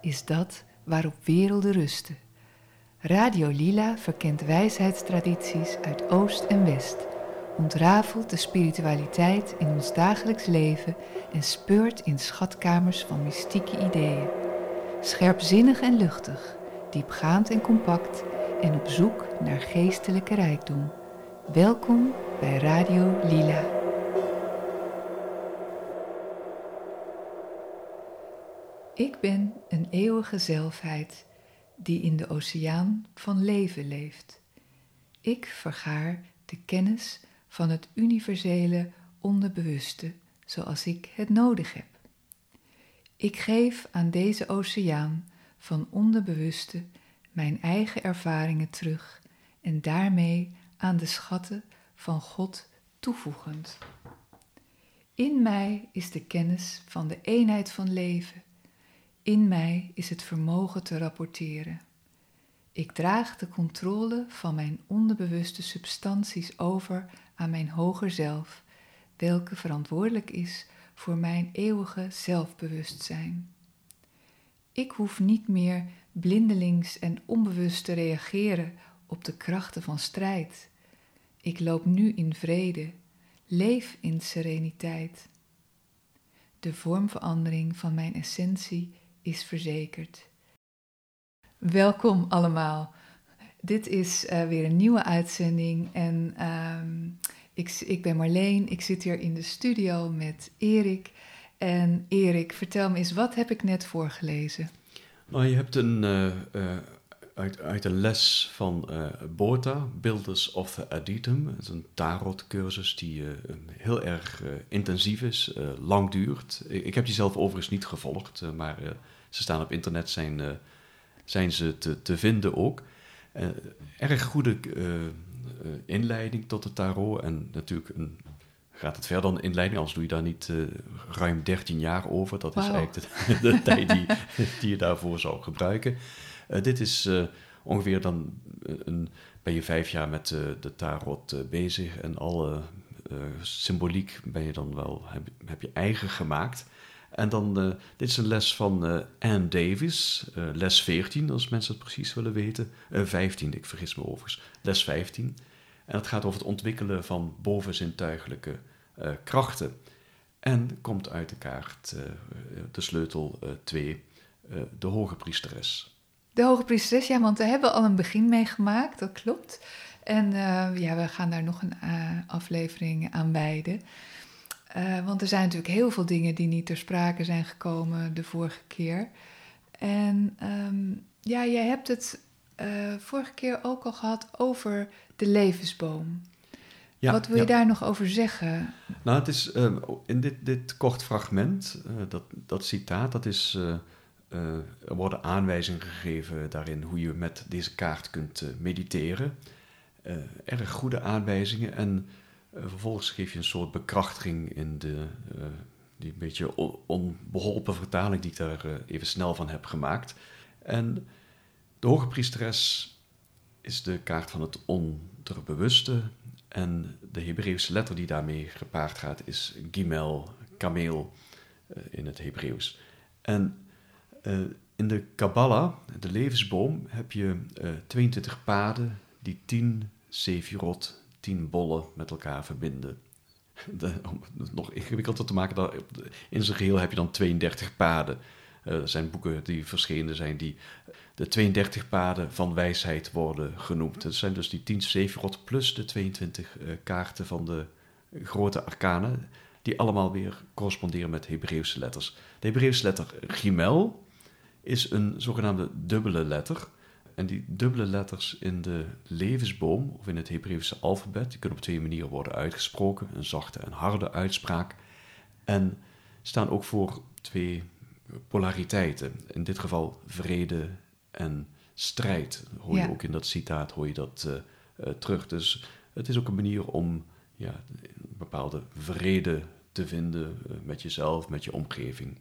is dat waarop werelden rusten. Radio Lila verkent wijsheidstradities uit Oost en West, ontrafelt de spiritualiteit in ons dagelijks leven en speurt in schatkamers van mystieke ideeën. Scherpzinnig en luchtig, diepgaand en compact en op zoek naar geestelijke rijkdom. Welkom bij Radio Lila. Ik ben een eeuwige zelfheid die in de oceaan van leven leeft. Ik vergaar de kennis van het universele onderbewuste zoals ik het nodig heb. Ik geef aan deze oceaan van onderbewuste mijn eigen ervaringen terug en daarmee aan de schatten van God toevoegend. In mij is de kennis van de eenheid van leven. In mij is het vermogen te rapporteren. Ik draag de controle van mijn onderbewuste substanties over aan mijn hoger zelf, welke verantwoordelijk is voor mijn eeuwige zelfbewustzijn. Ik hoef niet meer blindelings en onbewust te reageren op de krachten van strijd. Ik loop nu in vrede, leef in sereniteit. De vormverandering van mijn essentie is verzekerd. Welkom allemaal. Dit is uh, weer een nieuwe uitzending en uh, ik, ik ben Marleen. Ik zit hier in de studio met Erik. En Erik, vertel me eens, wat heb ik net voorgelezen? Nou, je hebt een, uh, uh, uit, uit een les van uh, Bota, Builders of the Aditum. Het is een tarotcursus die heel erg intensief is, lang duurt. Ik, ik, heb die zelf overigens niet gevolgd, maar ze staan op internet, zijn, zijn ze te, te vinden ook. erg goede inleiding tot de tarot en natuurlijk een gaat het verder dan inleiding, anders doe je daar niet ruim 13 jaar over. Dat is eigenlijk de, de tijd die, die, je daarvoor zou gebruiken. Dit is ongeveer dan, een, ben je vijf jaar met de tarot bezig en alle symboliek ben je dan wel, heb, heb je eigen gemaakt. En dan, dit is een les van Anne Davis, les 14, als mensen het precies willen weten. 15, ik vergis me overigens, les 15. En het gaat over het ontwikkelen van bovenzintuigelijke krachten. En komt uit de kaart de sleutel 2, uh, de hoge priesteres. De hoge priesteres, ja, want we hebben al een begin meegemaakt, dat klopt. En ja, we gaan daar nog een aflevering aan wijden. Want er zijn natuurlijk heel veel dingen die niet ter sprake zijn gekomen de vorige keer. En um, ja, jij hebt het vorige keer ook al gehad over de levensboom. Ja, Wat wil je daar nog over zeggen? Nou, het is uh, in dit, dit kort fragment, uh, dat, dat citaat, dat is, er worden aanwijzingen gegeven daarin hoe je met deze kaart kunt mediteren. erg goede aanwijzingen en vervolgens geef je een soort bekrachtiging in de, die een beetje onbeholpen vertaling die ik daar even snel van heb gemaakt. En de hoge priesteres is de kaart van het onderbewuste. En de Hebreeuwse letter die daarmee gepaard gaat is Gimel, kameel in het Hebreeuws. En in de Kabbalah, de levensboom, heb je uh, eh, 22 paden die 10 sefirot, 10 bollen met elkaar verbinden. De, om het nog ingewikkelder te maken, in zijn geheel heb je dan 32 paden. er zijn boeken die verschenen zijn die de 32 paden van wijsheid worden genoemd. Dat zijn dus die 10 Sefirot plus de 22 uh, eh, kaarten van de grote arkanen, die allemaal weer corresponderen met Hebreeuwse letters. De Hebreeuwse letter Gimel is een zogenaamde dubbele letter. En die dubbele letters in de levensboom, of in het Hebreeuwse alfabet, die kunnen op twee manieren worden uitgesproken: een zachte en harde uitspraak. En staan ook voor twee polariteiten. In dit geval vrede en strijd. Hoor je ook in dat citaat hoor je dat uh, uh, terug. Dus het is ook een manier om ja, een bepaalde vrede te vinden uh, met jezelf, met je omgeving.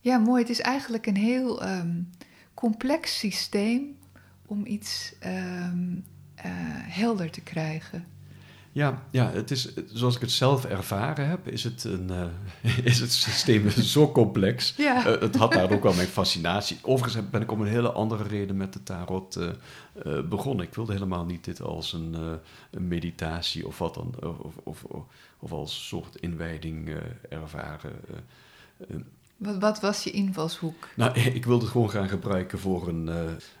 Ja, mooi. Het is eigenlijk een heel um, complex systeem om iets um, helder te krijgen. Ja, ja het is, zoals ik het zelf ervaren heb, is het, een, uh, is het systeem zo complex. Ja. Uh, het had daar ook wel mijn fascinatie. Overigens ben ik om een hele andere reden met de tarot uh, begonnen. Ik wilde helemaal niet dit als een, een meditatie of wat dan, of, of, of, of als soort inwijding ervaren. Wat, wat, was je invalshoek? Nou, ik wilde het gewoon gaan gebruiken voor een,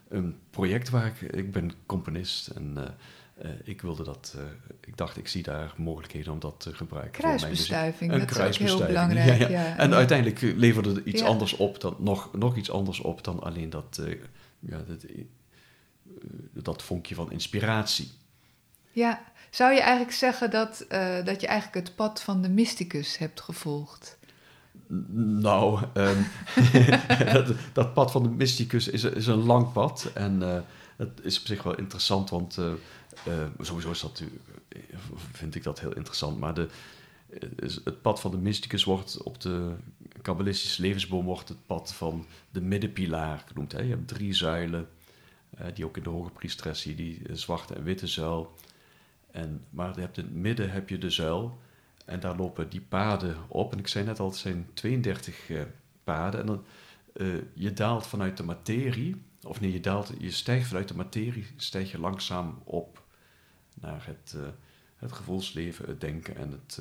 een project waar ik, ik ben componist en uh, ik wilde dat, ik dacht, ik zie daar mogelijkheden om dat te gebruiken. Kruisbestuiving, dat is ook heel belangrijk. Ja, ja. En uiteindelijk leverde het iets anders op, dan, nog, nog iets anders op dan alleen dat, ja, dat, dat vonkje van inspiratie. Ja, zou je eigenlijk zeggen dat, dat je eigenlijk het pad van de mysticus hebt gevolgd? Nou, um, dat, pad van de mysticus is, is een lang pad en het is op zich wel interessant, want uh, sowieso is dat, vind ik dat heel interessant. Maar de, het pad van de mysticus wordt op de kabbalistische levensboom wordt het pad van de middenpilaar genoemd. Hè? Je hebt drie zuilen, die ook in de hoge priesteres die zwarte en witte zuil. En, maar je hebt in het midden heb je de zuil en daar lopen die paden op. En ik zei net al, het zijn 32 uh, paden. En dan, je daalt vanuit de materie, of nee, je, daalt, je stijgt vanuit de materie, stijg je langzaam op naar het, uh, het gevoelsleven, het denken en het,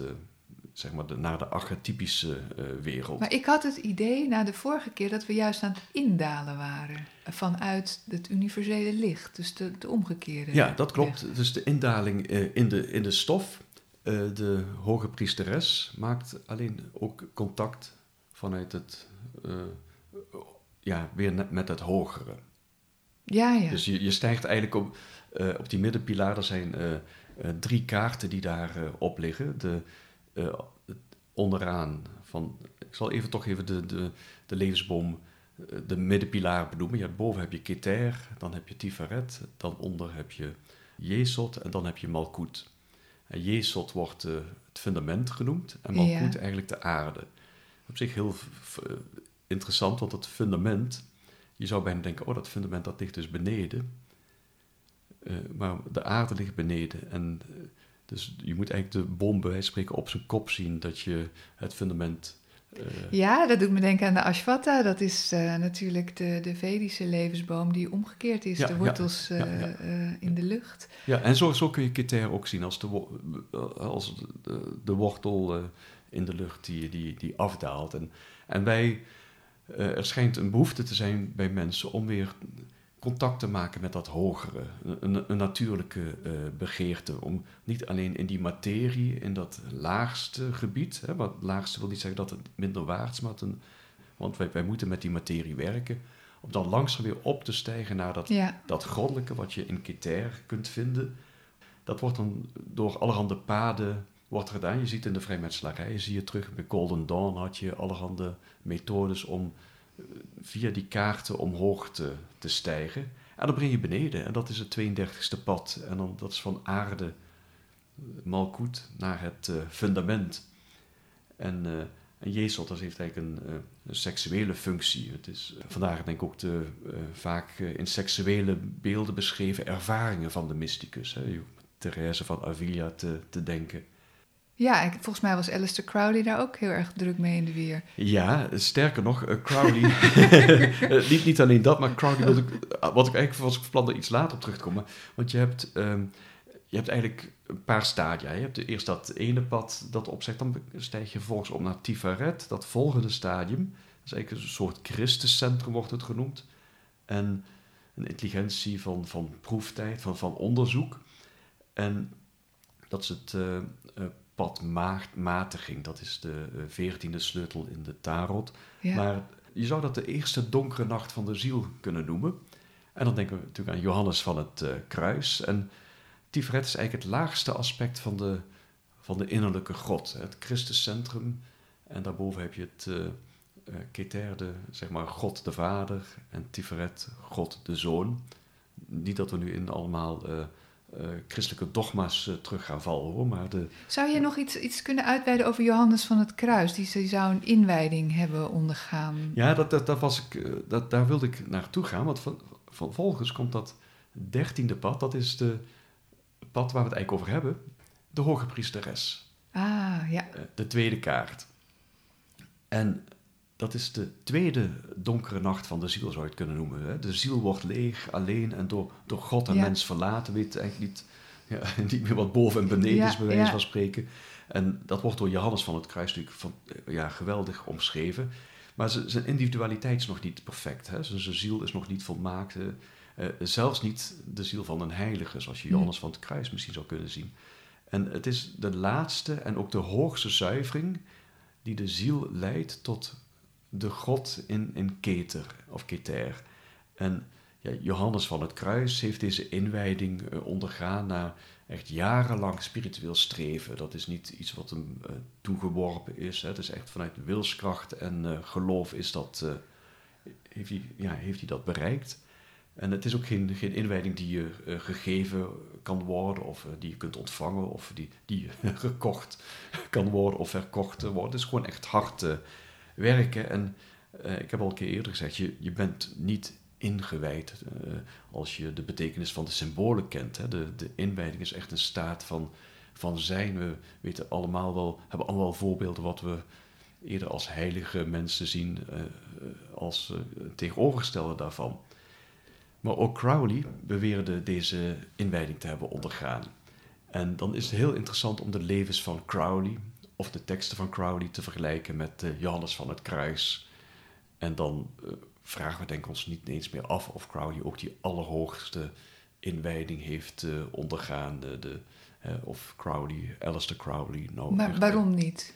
zeg maar de, naar de archetypische wereld. Maar ik had het idee na de vorige keer dat we juist aan het indalen waren vanuit het universele licht, dus de, de omgekeerde. Ja, dat klopt. Weg. Dus de indaling in, de, in de stof. De hoge priesteres maakt alleen ook contact vanuit het, ja, weer met het hogere. Ja, ja. Dus je, je stijgt eigenlijk op, uh, op die middenpilaar, er zijn uh, uh, drie kaarten die daar op liggen. De, onderaan van, ik zal even toch even de, de, de levensboom, de middenpilaar benoemen. Ja, boven heb je Keter, dan heb je Tiferet, dan onder heb je Jesod en dan heb je Malkut. En Jesod wordt het fundament genoemd en Malkut ja. eigenlijk de aarde. Op zich heel interessant, want het fundament, je zou bijna denken, oh dat fundament dat ligt dus beneden. Uh, maar de aarde ligt beneden. En dus je moet eigenlijk de bom bij wijze spreken op zijn kop zien dat je het fundament. Uh... Ja, dat doet me denken aan de Ashwata. Dat is natuurlijk de, de Vedische levensboom die omgekeerd is, ja, de wortels ja, ja, in de lucht. Ja, en zo, zo kun je Keter ook zien als de, als de, de wortel in de lucht die, die, die afdaalt. En, en wij, er schijnt een behoefte te zijn bij mensen om weer contact te maken met dat hogere, een, een natuurlijke uh, begeerte. Om niet alleen in die materie, in dat laagste gebied, hè, wat laagste wil niet zeggen dat het minder waard is, maar een, want wij, wij moeten met die materie werken, om dan langzaam weer op te stijgen naar dat, ja. dat goddelijke wat je in Keter kunt vinden. Dat wordt dan door allerhande paden wordt gedaan. Je ziet in de vrijmetselarij, zie je terug bij Golden Dawn had je allerhande methodes om via die kaarten omhoog te, te stijgen. En dan breng je beneden. En dat is het 32e pad. En dan, dat is van aarde, malkoet, naar het uh, fundament. En, uh, en Jezus dat heeft eigenlijk een, een, seksuele functie. Het is vandaag denk ik ook de vaak in seksuele beelden beschreven ervaringen van de mysticus. Hè. Therese van Avila te, te denken. Ja, volgens mij was Alistair Crowley daar ook heel erg druk mee in de weer. Ja, sterker nog, uh, Crowley. niet, niet alleen dat, maar Crowley wilde ik, eh, wat ik eigenlijk was plan er iets later op terug te komen. Want je hebt, um, je hebt eigenlijk een paar stadia. Je hebt eerst dat ene pad dat opzegt, dan stijg je vervolgens op naar Tiferet, dat volgende stadium. Dat is eigenlijk een soort Christuscentrum, wordt het genoemd. En een intelligentie van, van proeftijd, van, van onderzoek. En dat is het uh, padmatiging. Dat is de eh, veertiende sleutel in de tarot. Ja. Maar je zou dat de eerste donkere nacht van de ziel kunnen noemen. En dan denken we natuurlijk aan Johannes van het uh, Kruis. En Tiferet is eigenlijk het laagste aspect van de, van de innerlijke God. Het Christuscentrum. En daarboven heb je het uh, uh, Keter, de, zeg maar God de Vader. En Tiferet, God de Zoon. Niet dat we nu in allemaal uh, christelijke dogma's uh, terug gaan vallen hoor. Maar de, zou je nog iets, iets kunnen uitweiden over Johannes van het Kruis? Die, die zou een inwijding hebben ondergaan. Ja, dat, dat, dat was ik, uh, dat, daar wilde ik naartoe gaan. Want van, vervolgens komt dat dertiende pad. Dat is de pad waar we het eigenlijk over hebben. de hoge priesteres. Ah, ja. Eh, de tweede kaart. En dat is de tweede donkere nacht van de ziel, zou je het kunnen noemen. Hè? De ziel wordt leeg, alleen en door, door God en Ja. mens verlaten. Weet eigenlijk niet, ja, niet meer wat boven en beneden Ja, is, bij wijze van spreken. En dat wordt door Johannes van het Kruis natuurlijk van, eh, ja, geweldig omschreven. Maar zijn individualiteit is nog niet perfect. Hè? Zijn, ziel is nog niet volmaakt. eh, zelfs niet de ziel van een heilige, zoals je. Johannes van het Kruis misschien zou kunnen zien. En het is de laatste en ook de hoogste zuivering die de ziel leidt tot de God in, in Keter of Keter. En ja, Johannes van het Kruis heeft deze inwijding eh, ondergaan na echt jarenlang spiritueel streven. Dat is niet iets wat hem eh, toegeworpen is. Hè. Het is echt vanuit wilskracht en eh, geloof is dat, heeft, hij, ja, heeft hij dat bereikt. En het is ook geen, geen inwijding die je gegeven kan worden, of die je kunt ontvangen, of die, die gekocht kan worden of verkocht worden. Het is gewoon echt hard werken. En eh, ik heb al een keer eerder gezegd, je, je bent niet ingewijd eh, als je de betekenis van de symbolen kent. Hè. De, de inwijding is echt een staat van, van zijn. We weten allemaal wel, hebben allemaal voorbeelden wat we eerder als heilige mensen zien, eh, als tegenovergestelde daarvan. Maar ook Crowley beweerde deze inwijding te hebben ondergaan. En dan is het heel interessant om de levens van Crowley of de teksten van Crowley te vergelijken met eh, Johannes van het Kruis. En dan eh, vragen we denk ik ons niet eens meer af of Crowley ook die allerhoogste inwijding heeft eh, ondergaan. De, de, of Crowley, Alistair Crowley. Nou, Maar waarom niet?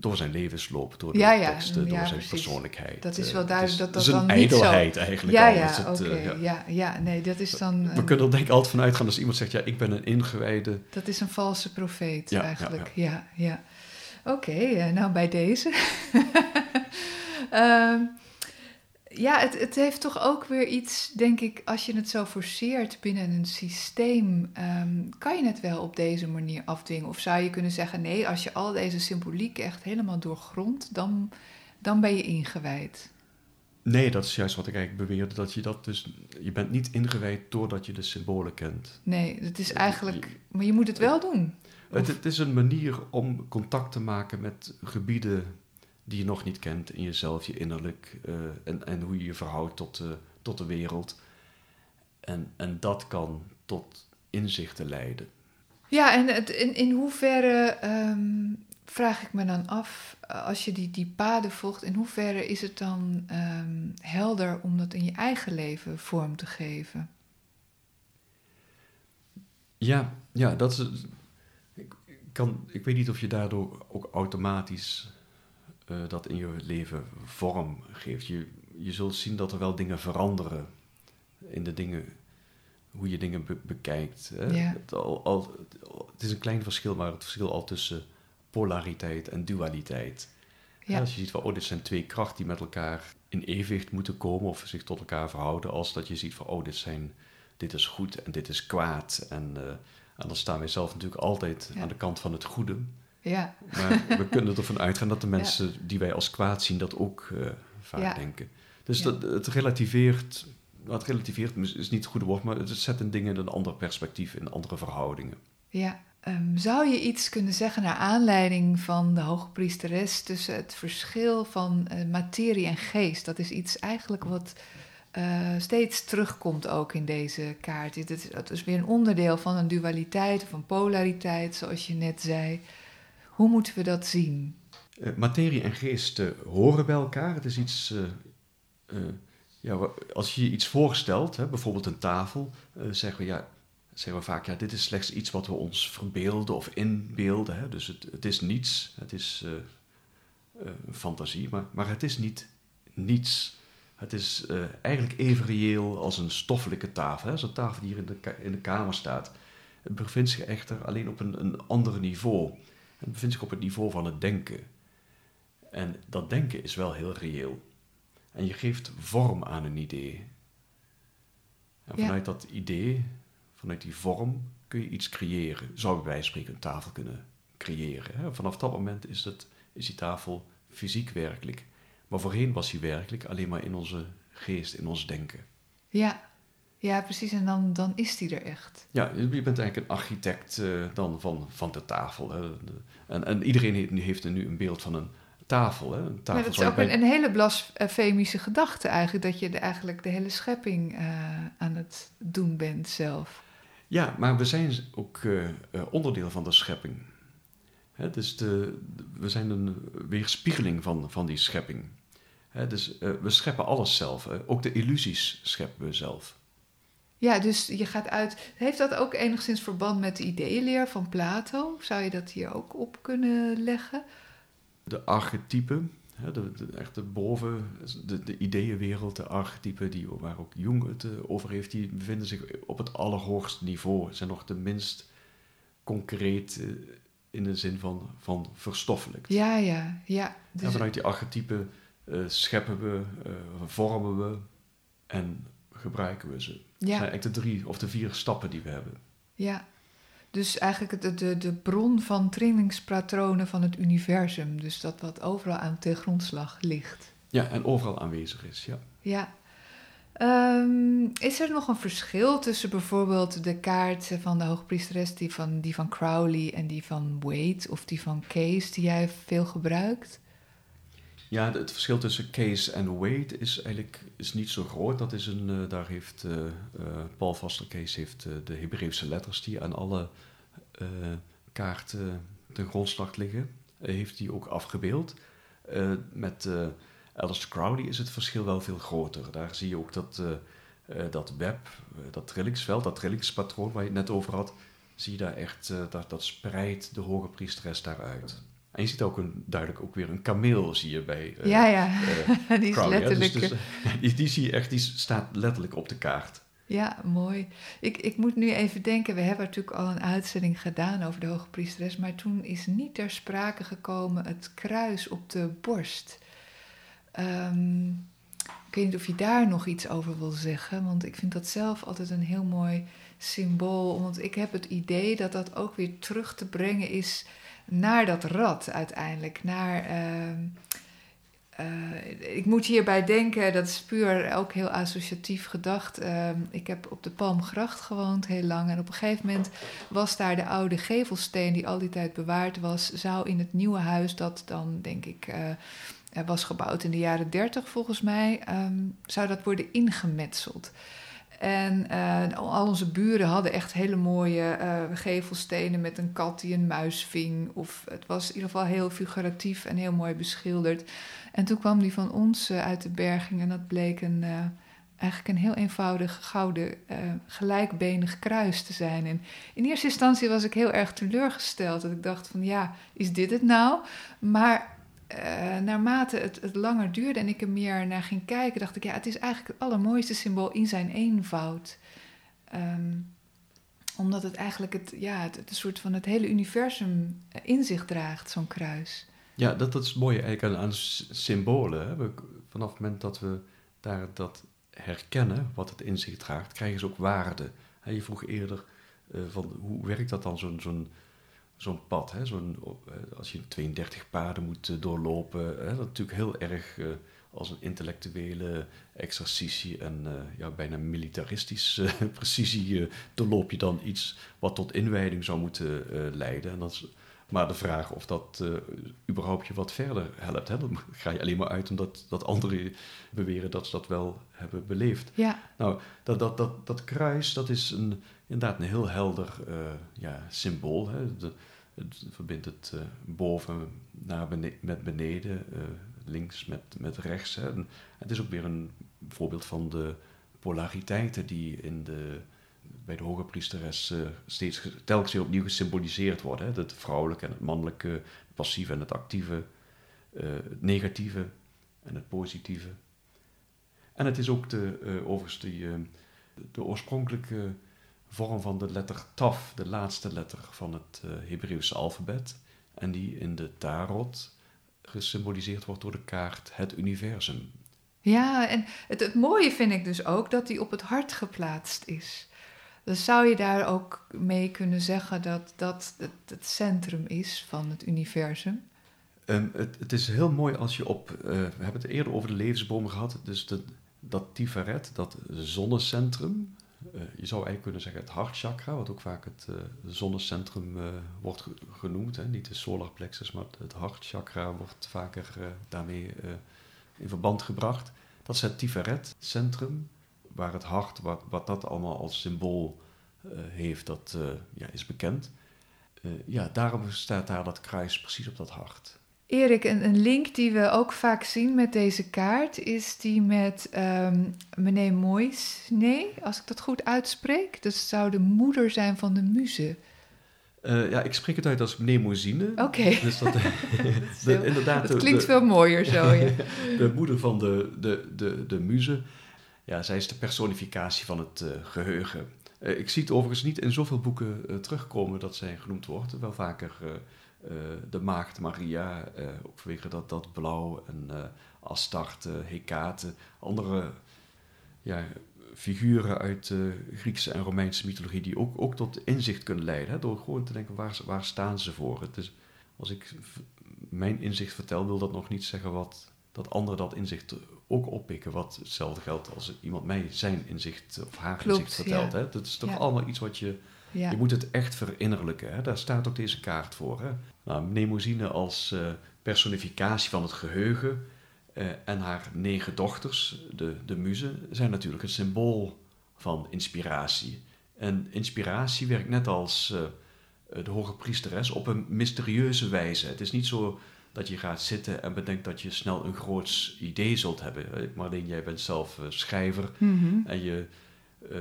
Door zijn levensloop, door de Ja, ja, teksten, door ja, zijn precies. persoonlijkheid. Dat is Eh, wel duidelijk dat dat dan een niet zo- eigenlijk Ja, al. ja, is het, oké. eh, ja. ja. ja, nee, dat is dan... We kunnen er denk ik altijd van uitgaan als iemand zegt, ja, ik ben een ingewijde. Dat is een valse profeet eigenlijk. Ja, ja. Oké, eh, nou bij deze. Ehm, ja, het, het heeft toch ook weer iets, denk ik, als je het zo forceert binnen een systeem, ehm, kan je het wel op deze manier afdwingen? Of zou je kunnen zeggen, nee, als je al deze symboliek echt helemaal doorgrondt, dan, dan ben je ingewijd. Nee, dat is juist wat ik eigenlijk beweerde, dat je dat dus, je bent niet ingewijd doordat je de symbolen kent. Nee, het is eigenlijk, maar je moet het wel doen. Het, het is een manier om contact te maken met gebieden die je nog niet kent in jezelf, je innerlijk, eh, en, en hoe je je verhoudt tot, de tot de wereld. En, en dat kan tot inzichten leiden. Ja, en het, in, in hoeverre ehm, vraag ik me dan af, eh, als je die, die paden volgt, in hoeverre is het dan ehm, helder om dat in je eigen leven vorm te geven? Ja, ja dat is. Ik, kan, ik weet niet of je daardoor ook automatisch eh, dat in je leven vorm geeft. Je, je zult zien dat er wel dingen veranderen in de dingen, hoe je dingen be- bekijkt. Hè? Ja. Het, al, al, het is een klein verschil, maar het verschil al tussen polariteit en dualiteit. Ja, Als je ziet van, oh, dit zijn twee krachten die met elkaar in evenwicht moeten komen of zich tot elkaar verhouden, als dat je ziet van, oh, dit, zijn, dit is goed en dit is kwaad. En, eh, en dan staan wij zelf natuurlijk altijd Ja. aan de kant van het goede. Ja, Maar we kunnen ervan uitgaan dat de mensen die wij als kwaad zien dat ook eh, vaak Ja. denken. Dus dat, het relativeert, nou, het relativeert is niet het goede woord, maar het zet een ding in een ander perspectief, in andere verhoudingen. ja. Ehm, zou je iets kunnen zeggen naar aanleiding van de hoogpriesteres tussen het verschil van eh, materie en geest? Dat is iets eigenlijk wat eh, steeds terugkomt ook in deze kaart. Dit is, dat is weer een onderdeel van een dualiteit of een polariteit, zoals je net zei. Hoe moeten we dat zien? Eh, materie en geest eh, horen bij elkaar. Het is iets. eh, ja, als je je iets voorstelt, hè, bijvoorbeeld een tafel, zeggen, we, ja, zeggen we vaak: ja, dit is slechts iets wat we ons verbeelden of inbeelden. Hè. Dus het, het is niets, het is een fantasie, maar, maar het is niet niets. Het is eigenlijk even reëel als een stoffelijke tafel. Zo'n tafel die hier in de, in de kamer staat. Het bevindt zich echter alleen op een, een ander niveau. Bevindt zich op het niveau van het denken. En dat denken is wel heel reëel. En je geeft vorm aan een idee. En Ja. vanuit dat idee, vanuit die vorm, kun je iets creëren. Zou bij wijze van spreken een tafel kunnen creëren. Hè? Vanaf dat moment is, het, is die tafel fysiek werkelijk. Maar voorheen was die werkelijk alleen maar in onze geest, in ons denken. Ja, Ja, precies. En dan, dan is die er echt. Ja, je bent eigenlijk een architect uh, dan van, van de tafel. Hè. En, en iedereen heeft nu een beeld van een tafel. Hè. Een tafel ja, dat is ook een, een, hele blasfemische gedachte eigenlijk, dat je de, eigenlijk de hele schepping uh, aan het doen bent zelf. Ja, maar we zijn ook uh, onderdeel van de schepping. Hè, dus de, we zijn een weerspiegeling van, van die schepping. Hè, dus we scheppen alles zelf. ook de illusies scheppen we zelf. Ja, dus je gaat uit. Heeft dat ook enigszins verband met de ideeënleer van Plato? Zou je dat hier ook op kunnen leggen? De archetypen, de, de, echt boven, de, de ideeënwereld, de archetypen die, waar ook Jung het eh, over heeft, die bevinden zich op het allerhoogste niveau. Zijn nog de minst concreet eh, in de zin van, van verstoffelijk. Ja, ja, ja. Dus... En vanuit die archetypen uh, scheppen we, vormen we en gebruiken we ze. Ja. Dat zijn eigenlijk de drie of de vier stappen die we hebben. Ja, dus eigenlijk de, de, de bron van trillingspatronen van het universum. Dus dat wat overal aan ten grondslag ligt. Ja, en overal aanwezig is, ja. Ja. Um, is er nog een verschil tussen bijvoorbeeld de kaart van de hoogpriesteres, die van, die van Crowley en die van Wade of die van Case, die jij veel gebruikt? Ja, het verschil tussen case en weight is eigenlijk is niet zo groot. Dat is een, uh, daar heeft uh, uh, Paul Foster Case heeft, de Hebreeuwse letters die aan alle kaarten ten grondslag liggen, heeft hij ook afgebeeld. met Alistair Crowley is het verschil wel veel groter. Daar zie je ook dat, dat web, dat trillingsveld, dat trillingspatroon waar je het net over had, zie je daar echt, dat, dat spreidt de hoge priesteres daaruit. En je ziet ook een, duidelijk ook weer een kameel, zie je bij. Uh, ja, ja, uh, die is letterlijk. Dus, dus, die, die, zie je echt, die staat letterlijk op de kaart. Ja, mooi. Ik, ik moet nu even denken, we hebben natuurlijk al een uitzending gedaan over de hoge priesteres, maar toen is niet ter sprake gekomen het kruis op de borst. Um, ik weet niet of je daar nog iets over wil zeggen, want ik vind dat zelf altijd een heel mooi symbool, want ik heb het idee dat dat ook weer terug te brengen is naar dat rad uiteindelijk. Naar, uh, uh, ik moet hierbij denken, dat is puur ook heel associatief gedacht. Uh, ik heb op de Palmgracht gewoond heel lang. En op een gegeven moment was daar de oude gevelsteen die al die tijd bewaard was, zou in het nieuwe huis, dat dan denk ik uh, was gebouwd in de jaren dertig volgens mij, um, zou dat worden ingemetseld. En uh, al onze buren hadden echt hele mooie uh, gevelstenen met een kat die een muis ving. Of het was in ieder geval heel figuratief en heel mooi beschilderd. En toen kwam die van ons uh, uit de berging en dat bleek een, eigenlijk een heel eenvoudig gouden gelijkbenig kruis te zijn. En in eerste instantie was ik heel erg teleurgesteld. Dat ik dacht van ja, is dit het nou? Maar uh, naarmate het, het, langer duurde en ik er meer naar ging kijken, dacht ik, ja, het is eigenlijk het allermooiste symbool in zijn eenvoud. Um, omdat het eigenlijk het, ja, het, het, soort van het hele universum in zich draagt, zo'n kruis. Ja, dat, dat is mooi eigenlijk aan, symbolen. Hè? Vanaf het moment dat we daar dat herkennen, wat het in zich draagt, krijgen ze ook waarde. je vroeg eerder, uh, van, hoe werkt dat dan, zo'n zo'n zo'n pad. Hè? Zo'n, eh, als je 32 paden moet eh, doorlopen, hè? dat is natuurlijk heel erg uh, als een intellectuele exercitie en uh, ja, bijna militaristische precisie doorloop je dan iets wat tot inwijding zou moeten leiden. En dat is maar de vraag of dat überhaupt je wat verder helpt. Hè? Dan ga je alleen maar uit omdat dat anderen beweren dat ze dat wel hebben beleefd. Ja. Nou, dat, dat, dat, dat kruis, dat is een, inderdaad een heel helder ja, symbool. Hè? Het verbindt het uh, boven naar beneden, met beneden, uh, links met, met rechts. Hè. Het is ook weer een voorbeeld van de polariteiten die in de, bij de hoge priesteres steeds telkens weer opnieuw gesymboliseerd worden. Hè. Het vrouwelijke en het mannelijke, het passieve en het actieve, het negatieve en het positieve. En het is ook de, overigens de oorspronkelijke vorm van de letter Taf, de laatste letter van het uh, Hebreeuwse alfabet. En die in de tarot gesymboliseerd wordt door de kaart het universum. Ja, en het, het mooie vind ik dus ook dat die op het hart geplaatst is. Dus zou je daar ook mee kunnen zeggen dat dat het, het centrum is van het universum? Um, het, het, is heel mooi als je op. Uh, we hebben het eerder over de levensbomen gehad. Dus de, dat Tiferet, dat zonnecentrum, je zou eigenlijk kunnen zeggen het hartchakra, wat ook vaak het zonnecentrum wordt genoemd. Hè? Niet de solar plexus, maar het hartchakra wordt vaker daarmee in verband gebracht. Dat is het Tiferet-centrum, waar het hart, wat, wat dat allemaal als symbool heeft, dat ja, is bekend. ja, daarom staat daar dat kruis precies op dat hart. Erik, een, een, link die we ook vaak zien met deze kaart is die met um, meneer Mois. Nee, als ik dat goed uitspreek. Dus zou de moeder zijn van de muze. Uh, ja, ik spreek het uit als mnemosyne. Oké. Dus dat, de, inderdaad, dat klinkt veel mooier zo. Ja. de moeder van de, de, de, de muze. Ja, zij is de personificatie van het uh, geheugen. Uh, ik zie het overigens niet in zoveel boeken terugkomen dat zij genoemd wordt. Wel vaker eh, de maagd Maria, uh, ook vanwege dat, dat blauw en uh, Astarte, Hekate, andere ja, figuren uit de Griekse en Romeinse mythologie die ook, ook tot inzicht kunnen leiden. Hè, door gewoon te denken, waar, waar staan ze voor? Het is, als ik mijn inzicht vertel, wil dat nog niet zeggen wat, dat anderen dat inzicht ook oppikken. Wat hetzelfde geldt als iemand mij zijn inzicht of haar inzicht vertelt. Hè? Dat is toch allemaal iets wat je ja. Je moet het echt verinnerlijken. Hè? Daar staat ook deze kaart voor. Hè? Nou, Mnemosyne als uh, personificatie van het geheugen uh, en haar negen dochters, de, de muzen, zijn natuurlijk een symbool van inspiratie. En inspiratie werkt net als uh, de hoge priesteres op een mysterieuze wijze. Het is niet zo dat je gaat zitten en bedenkt dat je snel een groots idee zult hebben. Marleen, jij bent zelf schrijver mm -hmm. en je eh,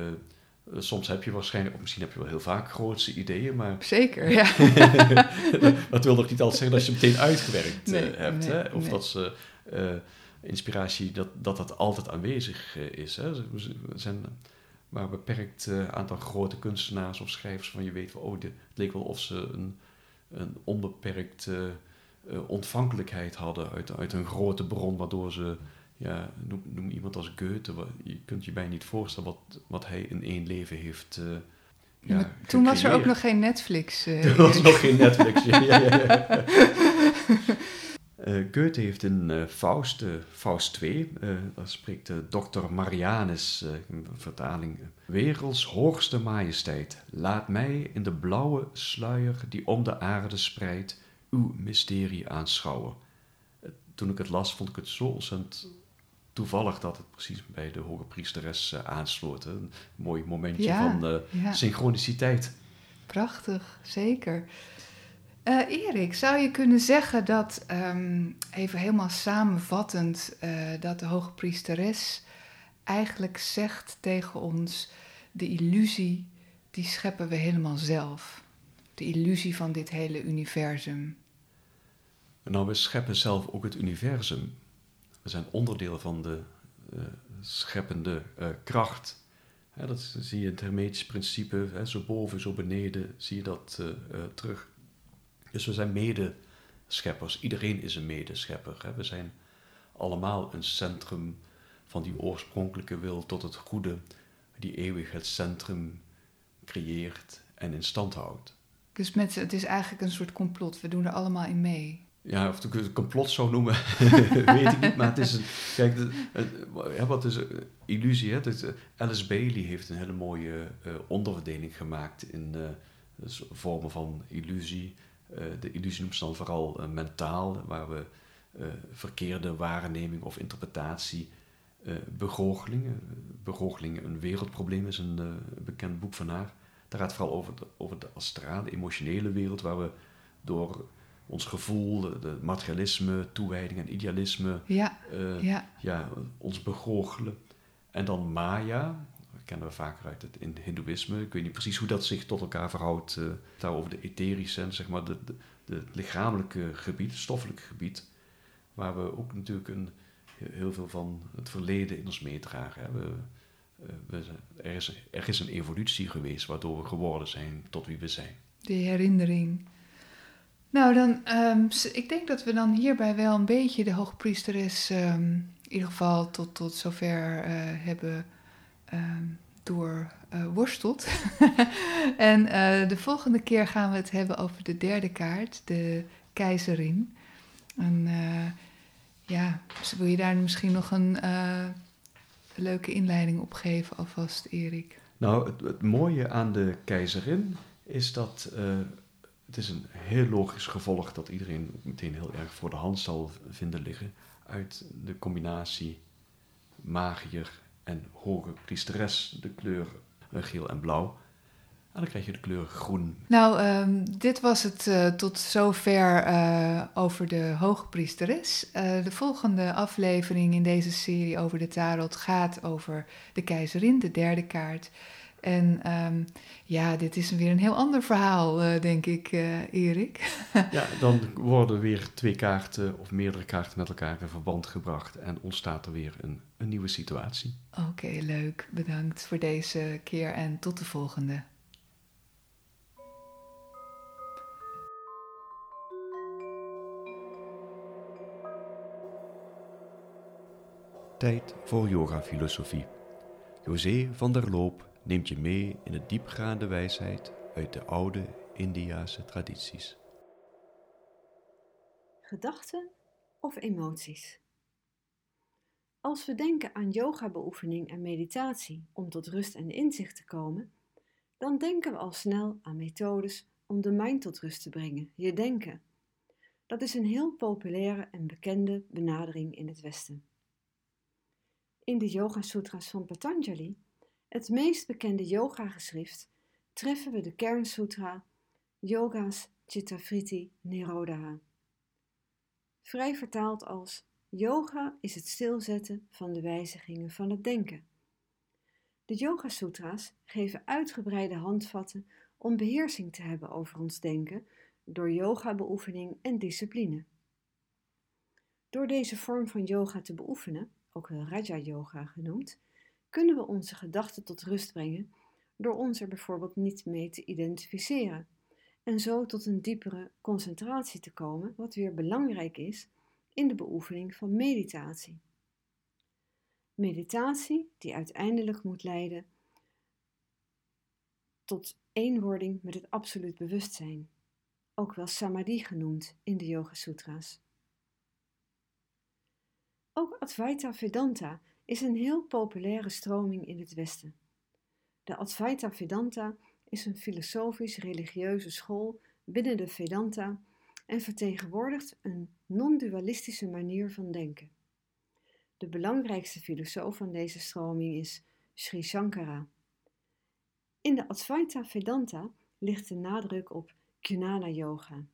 soms heb je waarschijnlijk, of misschien heb je wel heel vaak grootste ideeën, maar... Zeker, ja. dat wil nog niet altijd zeggen dat je meteen uitgewerkt eh, hebt. hè? Of dat ze uh, inspiratie, dat, dat dat altijd aanwezig is. Hè? Er zijn maar een beperkt aantal grote kunstenaars of schrijvers van je weet van, oh, het leek wel of ze een, een onbeperkte ontvankelijkheid hadden uit, uit een grote bron, waardoor ze ja, noem, noem, iemand als Goethe. Je kunt je bijna niet voorstellen wat, wat hij in één leven heeft. Uh, ja, toen was er ook nog geen Netflix. Uh, toen was er nog geen Netflix. ja, ja, ja. Uh, Goethe heeft in uh, Faust, Faust 2, daar spreekt dokter Marianus, in vertaling, Werelds hoogste majesteit, laat mij in de blauwe sluier die om de aarde spreidt, uw mysterie aanschouwen. Toen ik het las, vond ik het zo ontzettend toevallig dat het precies bij de hoge priesteres uh, aansloot. Een mooi momentje van uh, synchroniciteit. Prachtig, zeker. Uh, Erik, zou je kunnen zeggen dat, um, even helemaal samenvattend, dat de hoge priesteres eigenlijk zegt tegen ons: de illusie, die scheppen we helemaal zelf. De illusie van dit hele universum. Nou, we scheppen zelf ook het universum. We zijn onderdeel van de uh, scheppende uh, kracht. dat zie je in het hermetisch principe, hè, zo boven, zo beneden, zie je dat uh, terug. Dus we zijn medescheppers. Iedereen is een medeschepper. Hè. We zijn allemaal een centrum van die oorspronkelijke wil tot het goede, die eeuwig het centrum creëert en in stand houdt. Dus met, het is eigenlijk een soort complot, we doen er allemaal in mee ja, of ik het complot zou noemen, weet ik niet. Maar het is een, kijk, het, wat is illusie? Hè? Het, Alice Bailey heeft een hele mooie uh, onderverdeling gemaakt in uh, dus vormen van illusie. Uh, de illusie noemt ze dan vooral mentaal, waar we verkeerde waarneming of interpretatie begoochelingen. Begoochelingen, een wereldprobleem is een bekend boek van haar. Daar gaat het vooral over de, over de astrale, emotionele wereld, waar we door ons gevoel, de, materialisme, toewijding en idealisme, ja, uh, ja. ja. ons begoochelen. En dan Maya, dat kennen we vaker uit het in Hindoeïsme. Ik weet niet precies hoe dat zich tot elkaar verhoudt. Uh, daarover de etherische en zeg maar de, de, de, lichamelijke gebied, het stoffelijke gebied. Waar we ook natuurlijk een, heel veel van het verleden in ons meedragen. Hè. We, uh, we, er, is, er is een evolutie geweest waardoor we geworden zijn tot wie we zijn. De herinnering. Nou, dan, um, ik denk dat we dan hierbij wel een beetje de hoogpriesteres um, in ieder geval tot, tot zover uh, hebben um, doorworsteld. En uh, de volgende keer gaan we het hebben over de derde kaart, de keizerin. En ja, wil je daar misschien nog een leuke inleiding op geven alvast, Erik? Nou, het, het mooie aan de keizerin is dat het is een heel logisch gevolg dat iedereen meteen heel erg voor de hand zal vinden liggen uit de combinatie magier en hoge priesteres, de kleur geel en blauw. En dan krijg je de kleur groen. Nou, um, dit was het uh, tot zover uh, over de hoogpriesteres. Uh, de volgende aflevering in deze serie over de tarot gaat over de keizerin, de derde kaart. En um, ja, dit is weer een heel ander verhaal, denk ik, Erik. ja, dan worden weer twee kaarten of meerdere kaarten met elkaar in verband gebracht en ontstaat er weer een, een nieuwe situatie. Oké, okay, leuk. Bedankt voor deze keer en tot de volgende. Tijd voor yoga-filosofie. José van der Loop neemt je mee in de diepgaande wijsheid uit de oude Indiase tradities. Gedachten of emoties? Als we denken aan yoga-beoefening en meditatie om tot rust en inzicht te komen, dan denken we al snel aan methodes om de mind tot rust te brengen, je denken. Dat is een heel populaire en bekende benadering in het Westen in de Yoga Sutras van Patanjali, het meest bekende yoga-geschrift, treffen we de kernsutra Yoga's Chittavritti Nirodha. Vrij vertaald als Yoga is het stilzetten van de wijzigingen van het denken. De Yoga Sutra's geven uitgebreide handvatten om beheersing te hebben over ons denken door yoga-beoefening en discipline. Door deze vorm van yoga te beoefenen ook wel Raja Yoga genoemd, kunnen we onze gedachten tot rust brengen door ons er bijvoorbeeld niet mee te identificeren en zo tot een diepere concentratie te komen, wat weer belangrijk is in de beoefening van meditatie. Meditatie die uiteindelijk moet leiden tot eenwording met het absoluut bewustzijn, ook wel samadhi genoemd in de Yoga Sutras. Ook Advaita Vedanta is een heel populaire stroming in het Westen. De Advaita Vedanta is een filosofisch-religieuze school binnen de Vedanta en vertegenwoordigt een non-dualistische manier van denken. De belangrijkste filosoof van deze stroming is Sri Shankara. In de Advaita Vedanta ligt de nadruk op Jnana Yoga.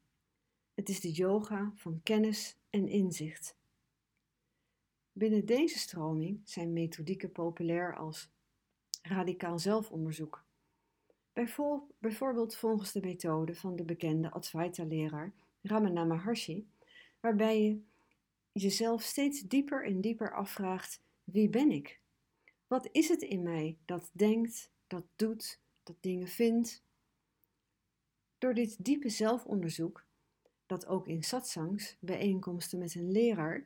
Het is de yoga van kennis en inzicht Binnen deze stroming zijn methodieken populair als radicaal zelfonderzoek. Bijvoorbeeld volgens de methode van de bekende Advaita-leraar Ramana Maharshi, waarbij je jezelf steeds dieper en dieper afvraagt: wie ben ik? Wat is het in mij dat denkt, dat doet, dat dingen vindt? Door dit diepe zelfonderzoek, dat ook in satsangs, bijeenkomsten met een leraar,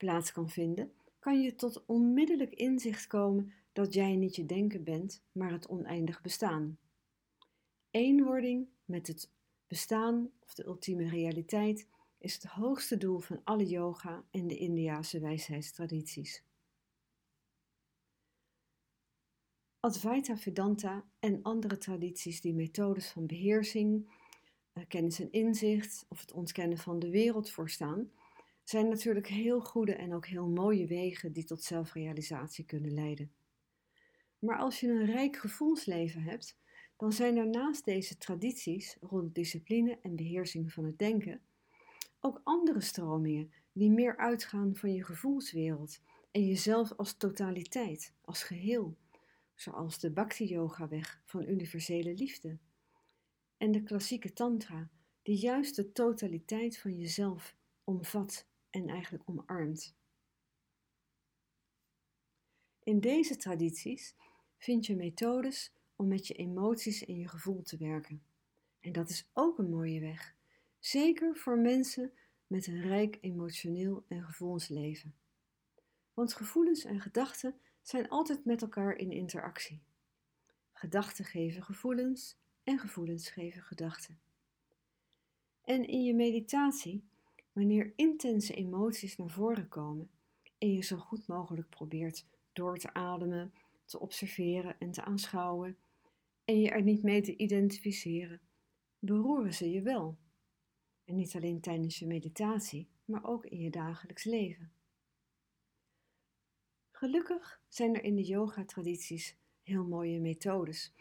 plaats kan vinden, kan je tot onmiddellijk inzicht komen dat jij niet je denken bent, maar het oneindig bestaan. Eenwording met het bestaan of de ultieme realiteit is het hoogste doel van alle yoga en de Indiase wijsheidstradities. Advaita Vedanta en andere tradities die methodes van beheersing, eh, kennis en inzicht of het ontkennen van de wereld voorstaan, zijn natuurlijk heel goede en ook heel mooie wegen die tot zelfrealisatie kunnen leiden. Maar als je een rijk gevoelsleven hebt, dan zijn er naast deze tradities rond discipline en beheersing van het denken ook andere stromingen die meer uitgaan van je gevoelswereld en jezelf als totaliteit, als geheel, zoals de Bhakti-yoga-weg van universele liefde en de klassieke tantra, die juist de totaliteit van jezelf omvat en eigenlijk omarmt. In deze tradities vind je methodes om met je emoties en je gevoel te werken. En dat is ook een mooie weg, zeker voor mensen met een rijk emotioneel en gevoelsleven. Want gevoelens en gedachten zijn altijd met elkaar in interactie. Gedachten geven gevoelens en gevoelens geven gedachten. En in je meditatie Wanneer intense emoties naar voren komen en je zo goed mogelijk probeert door te ademen, te observeren en te aanschouwen en je er niet mee te identificeren, beroeren ze je wel. En niet alleen tijdens je meditatie, maar ook in je dagelijks leven. Gelukkig zijn er in de yoga-tradities heel mooie methodes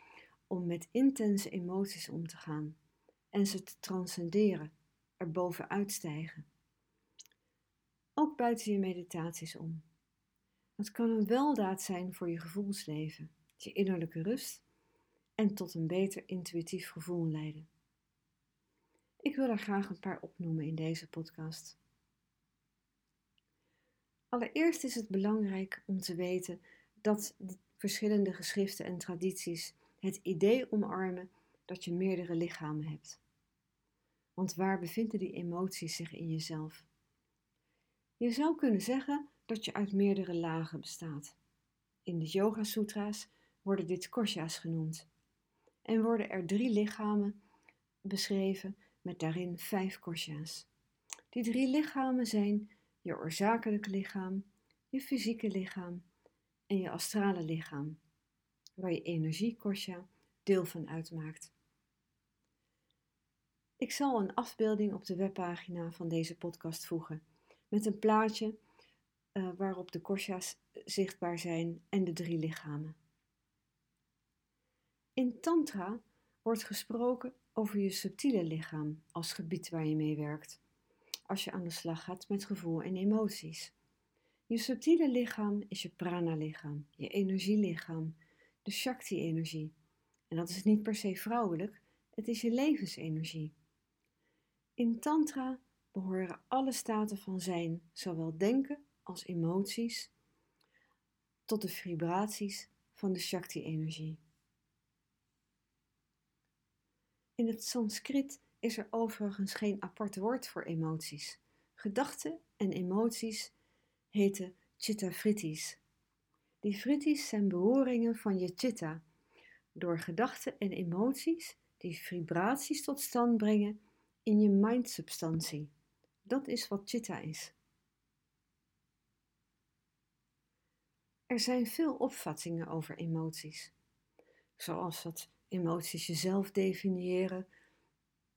om met intense emoties om te gaan en ze te transcenderen, er bovenuit stijgen. Ook buiten je meditaties om. Het kan een weldaad zijn voor je gevoelsleven, je innerlijke rust en tot een beter intuïtief gevoel leiden. Ik wil er graag een paar opnoemen in deze podcast. Allereerst is het belangrijk om te weten dat de verschillende geschriften en tradities het idee omarmen dat je meerdere lichamen hebt. Want waar bevinden die emoties zich in jezelf? Je zou kunnen zeggen dat je uit meerdere lagen bestaat. In de Yoga Sutra's worden dit koshas genoemd en worden er drie lichamen beschreven met daarin vijf koshas. Die drie lichamen zijn je oorzakelijke lichaam, je fysieke lichaam en je astrale lichaam, waar je energie deel van uitmaakt. Ik zal een afbeelding op de webpagina van deze podcast voegen met een plaatje uh, waarop de koshas zichtbaar zijn en de drie lichamen. In Tantra wordt gesproken over je subtiele lichaam als gebied waar je mee werkt, als je aan de slag gaat met gevoel en emoties. Je subtiele lichaam is je prana-lichaam, je energielichaam, de Shakti-energie. En dat is niet per se vrouwelijk, het is je levensenergie. In Tantra behoren alle staten van zijn, zowel denken als emoties, tot de vibraties van de Shakti-energie. In het Sanskriet is er overigens geen apart woord voor emoties. Gedachten en emoties heten chitta-vrittis. Die vrittis zijn behoringen van je chitta, door gedachten en emoties die vibraties tot stand brengen in je mindsubstantie. Dat is wat chitta is. Er zijn veel opvattingen over emoties, zoals dat emoties jezelf definiëren,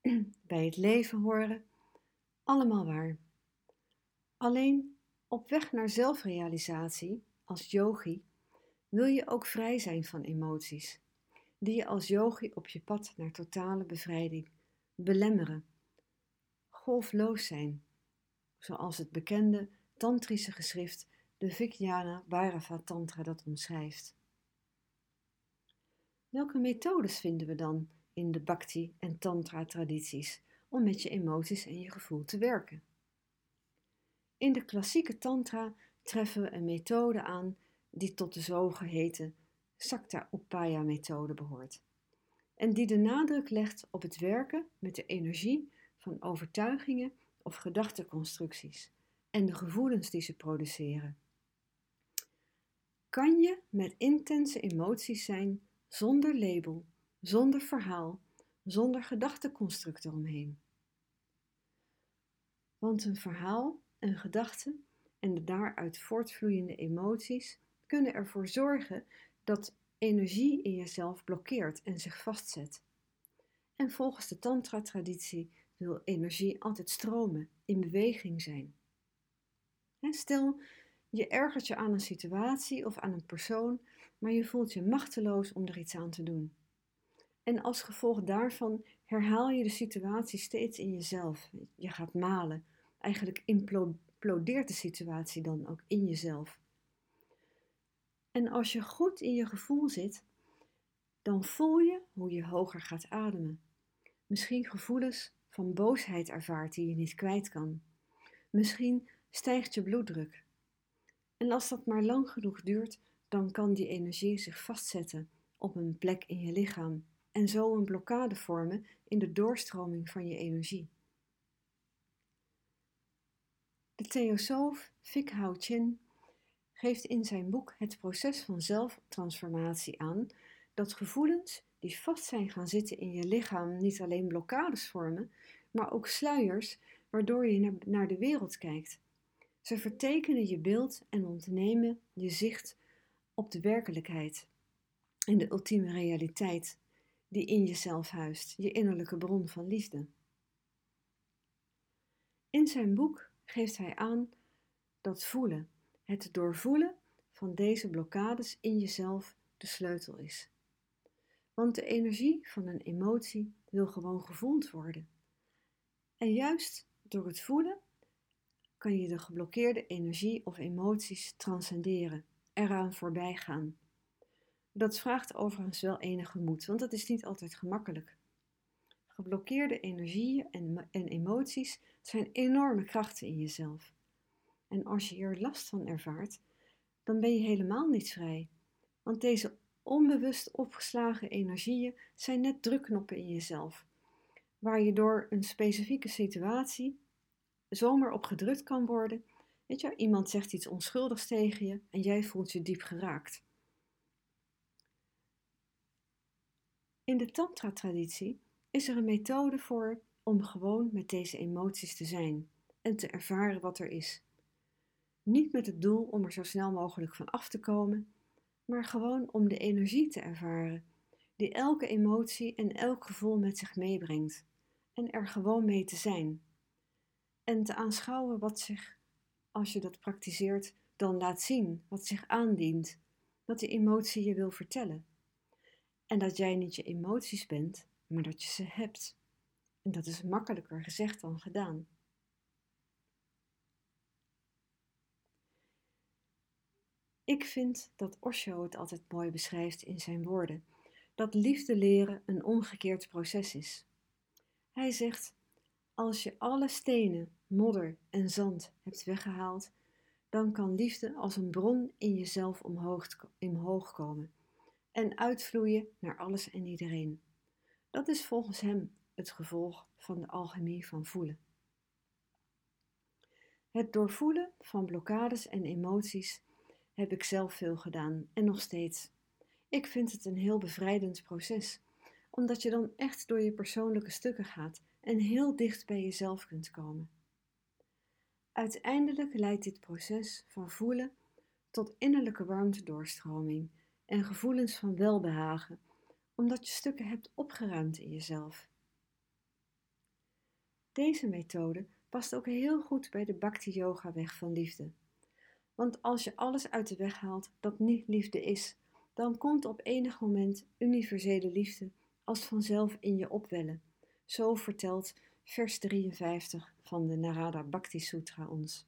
bij het leven horen, allemaal waar. Alleen op weg naar zelfrealisatie als yogi wil je ook vrij zijn van emoties, die je als yogi op je pad naar totale bevrijding belemmeren, golfloos zijn, zoals het bekende tantrische geschrift de Vijnana Bhairava Tantra dat omschrijft. Welke methodes vinden we dan in de Bhakti en Tantra tradities om met je emoties en je gevoel te werken? In de klassieke Tantra treffen we een methode aan die tot de zogeheten Sakta Upaya methode behoort en die de nadruk legt op het werken met de energie van overtuigingen of gedachteconstructies en de gevoelens die ze produceren. Kan je met intense emoties zijn zonder label, zonder verhaal, zonder gedachteconstruct eromheen? Want een verhaal, een gedachte en de daaruit voortvloeiende emoties kunnen ervoor zorgen dat energie in jezelf blokkeert en zich vastzet. En volgens de Tantra-traditie wil energie altijd stromen, in beweging zijn. stel, je ergert je aan een situatie of aan een persoon, maar je voelt je machteloos om er iets aan te doen. En als gevolg daarvan herhaal je de situatie steeds in jezelf. Je gaat malen. Eigenlijk implodeert de situatie dan ook in jezelf. En als je goed in je gevoel zit, dan voel je hoe je hoger gaat ademen. Misschien gevoelens van boosheid ervaart die je niet kwijt kan. Misschien stijgt je bloeddruk. En als dat maar lang genoeg duurt, dan kan die energie zich vastzetten op een plek in je lichaam en zo een blokkade vormen in de doorstroming van je energie. De theosoof Fik Hao Chin geeft in zijn boek Het proces van zelftransformatie aan dat gevoelens die vast zijn gaan zitten in je lichaam niet alleen blokkades vormen, maar ook sluiers waardoor je naar de wereld kijkt. Ze vertekenen je beeld en ontnemen je zicht op de werkelijkheid en de ultieme realiteit die in jezelf huist, je innerlijke bron van liefde. In zijn boek geeft hij aan dat voelen, het doorvoelen van deze blokkades in jezelf de sleutel is. Want de energie van een emotie wil gewoon gevoeld worden. En juist door het voelen kan je de geblokkeerde energie of emoties transcenderen, eraan voorbij gaan. Dat vraagt overigens wel enige moed, want dat is niet altijd gemakkelijk. Geblokkeerde energieën en, en emoties zijn enorme krachten in jezelf. En als je hier last van ervaart, dan ben je helemaal niet vrij. Want deze onbewust opgeslagen energieën zijn net drukknoppen in jezelf, waar je door een specifieke situatie zomaar op gedrukt kan worden. Weet je, iemand zegt iets onschuldigs tegen je en jij voelt je diep geraakt. In de Tantra-traditie is er een methode voor om gewoon met deze emoties te zijn en te ervaren wat er is. Niet met het doel om er zo snel mogelijk van af te komen, maar gewoon om de energie te ervaren die elke emotie en elk gevoel met zich meebrengt en er gewoon mee te zijn. En te aanschouwen wat zich, als je dat praktiseert, dan laat zien, wat zich aandient, wat die emotie je wil vertellen. En dat jij niet je emoties bent, maar dat je ze hebt. En dat is makkelijker gezegd dan gedaan. Ik vind dat Osho het altijd mooi beschrijft in zijn woorden: dat liefde leren een omgekeerd proces is. Hij zegt: Als je alle stenen, modder en zand hebt weggehaald, dan kan liefde als een bron in jezelf omhoog, omhoog komen en uitvloeien naar alles en iedereen. Dat is volgens hem het gevolg van de alchemie van voelen. Het doorvoelen van blokkades en emoties heb ik zelf veel gedaan en nog steeds. Ik vind het een heel bevrijdend proces, omdat je dan echt door je persoonlijke stukken gaat en heel dicht bij jezelf kunt komen. Uiteindelijk leidt dit proces van voelen tot innerlijke warmtedoorstroming en gevoelens van welbehagen, omdat je stukken hebt opgeruimd in jezelf. Deze methode past ook heel goed bij de Bhakti-yoga weg van liefde. Want als je alles uit de weg haalt dat niet liefde is, dan komt op enig moment universele liefde als vanzelf in je opwellen. Zo vertelt vers 53 van de Narada Bhakti Sutra ons.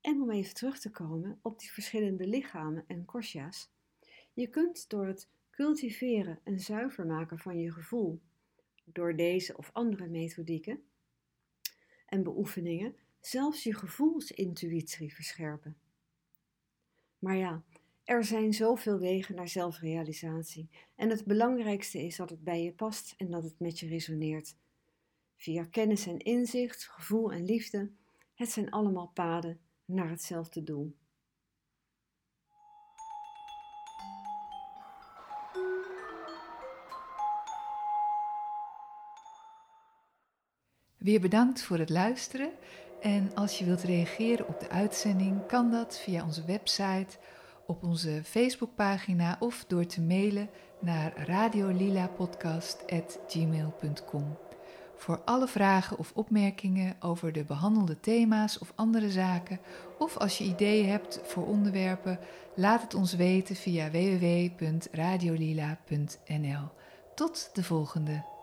En om even terug te komen op die verschillende lichamen en kosha's. Je kunt door het cultiveren en zuiver maken van je gevoel, door deze of andere methodieken en beoefeningen, zelfs je gevoelsintuïtie verscherpen. Maar ja, er zijn zoveel wegen naar zelfrealisatie en het belangrijkste is dat het bij je past en dat het met je resoneert. Via kennis en inzicht, gevoel en liefde, het zijn allemaal paden naar hetzelfde doel. Weer bedankt voor het luisteren. En als je wilt reageren op de uitzending, kan dat via onze website, op onze Facebookpagina of door te mailen naar radiolilapodcast.gmail.com. Voor alle vragen of opmerkingen over de behandelde thema's of andere zaken, of als je ideeën hebt voor onderwerpen, laat het ons weten via www.radiolila.nl. Tot de volgende!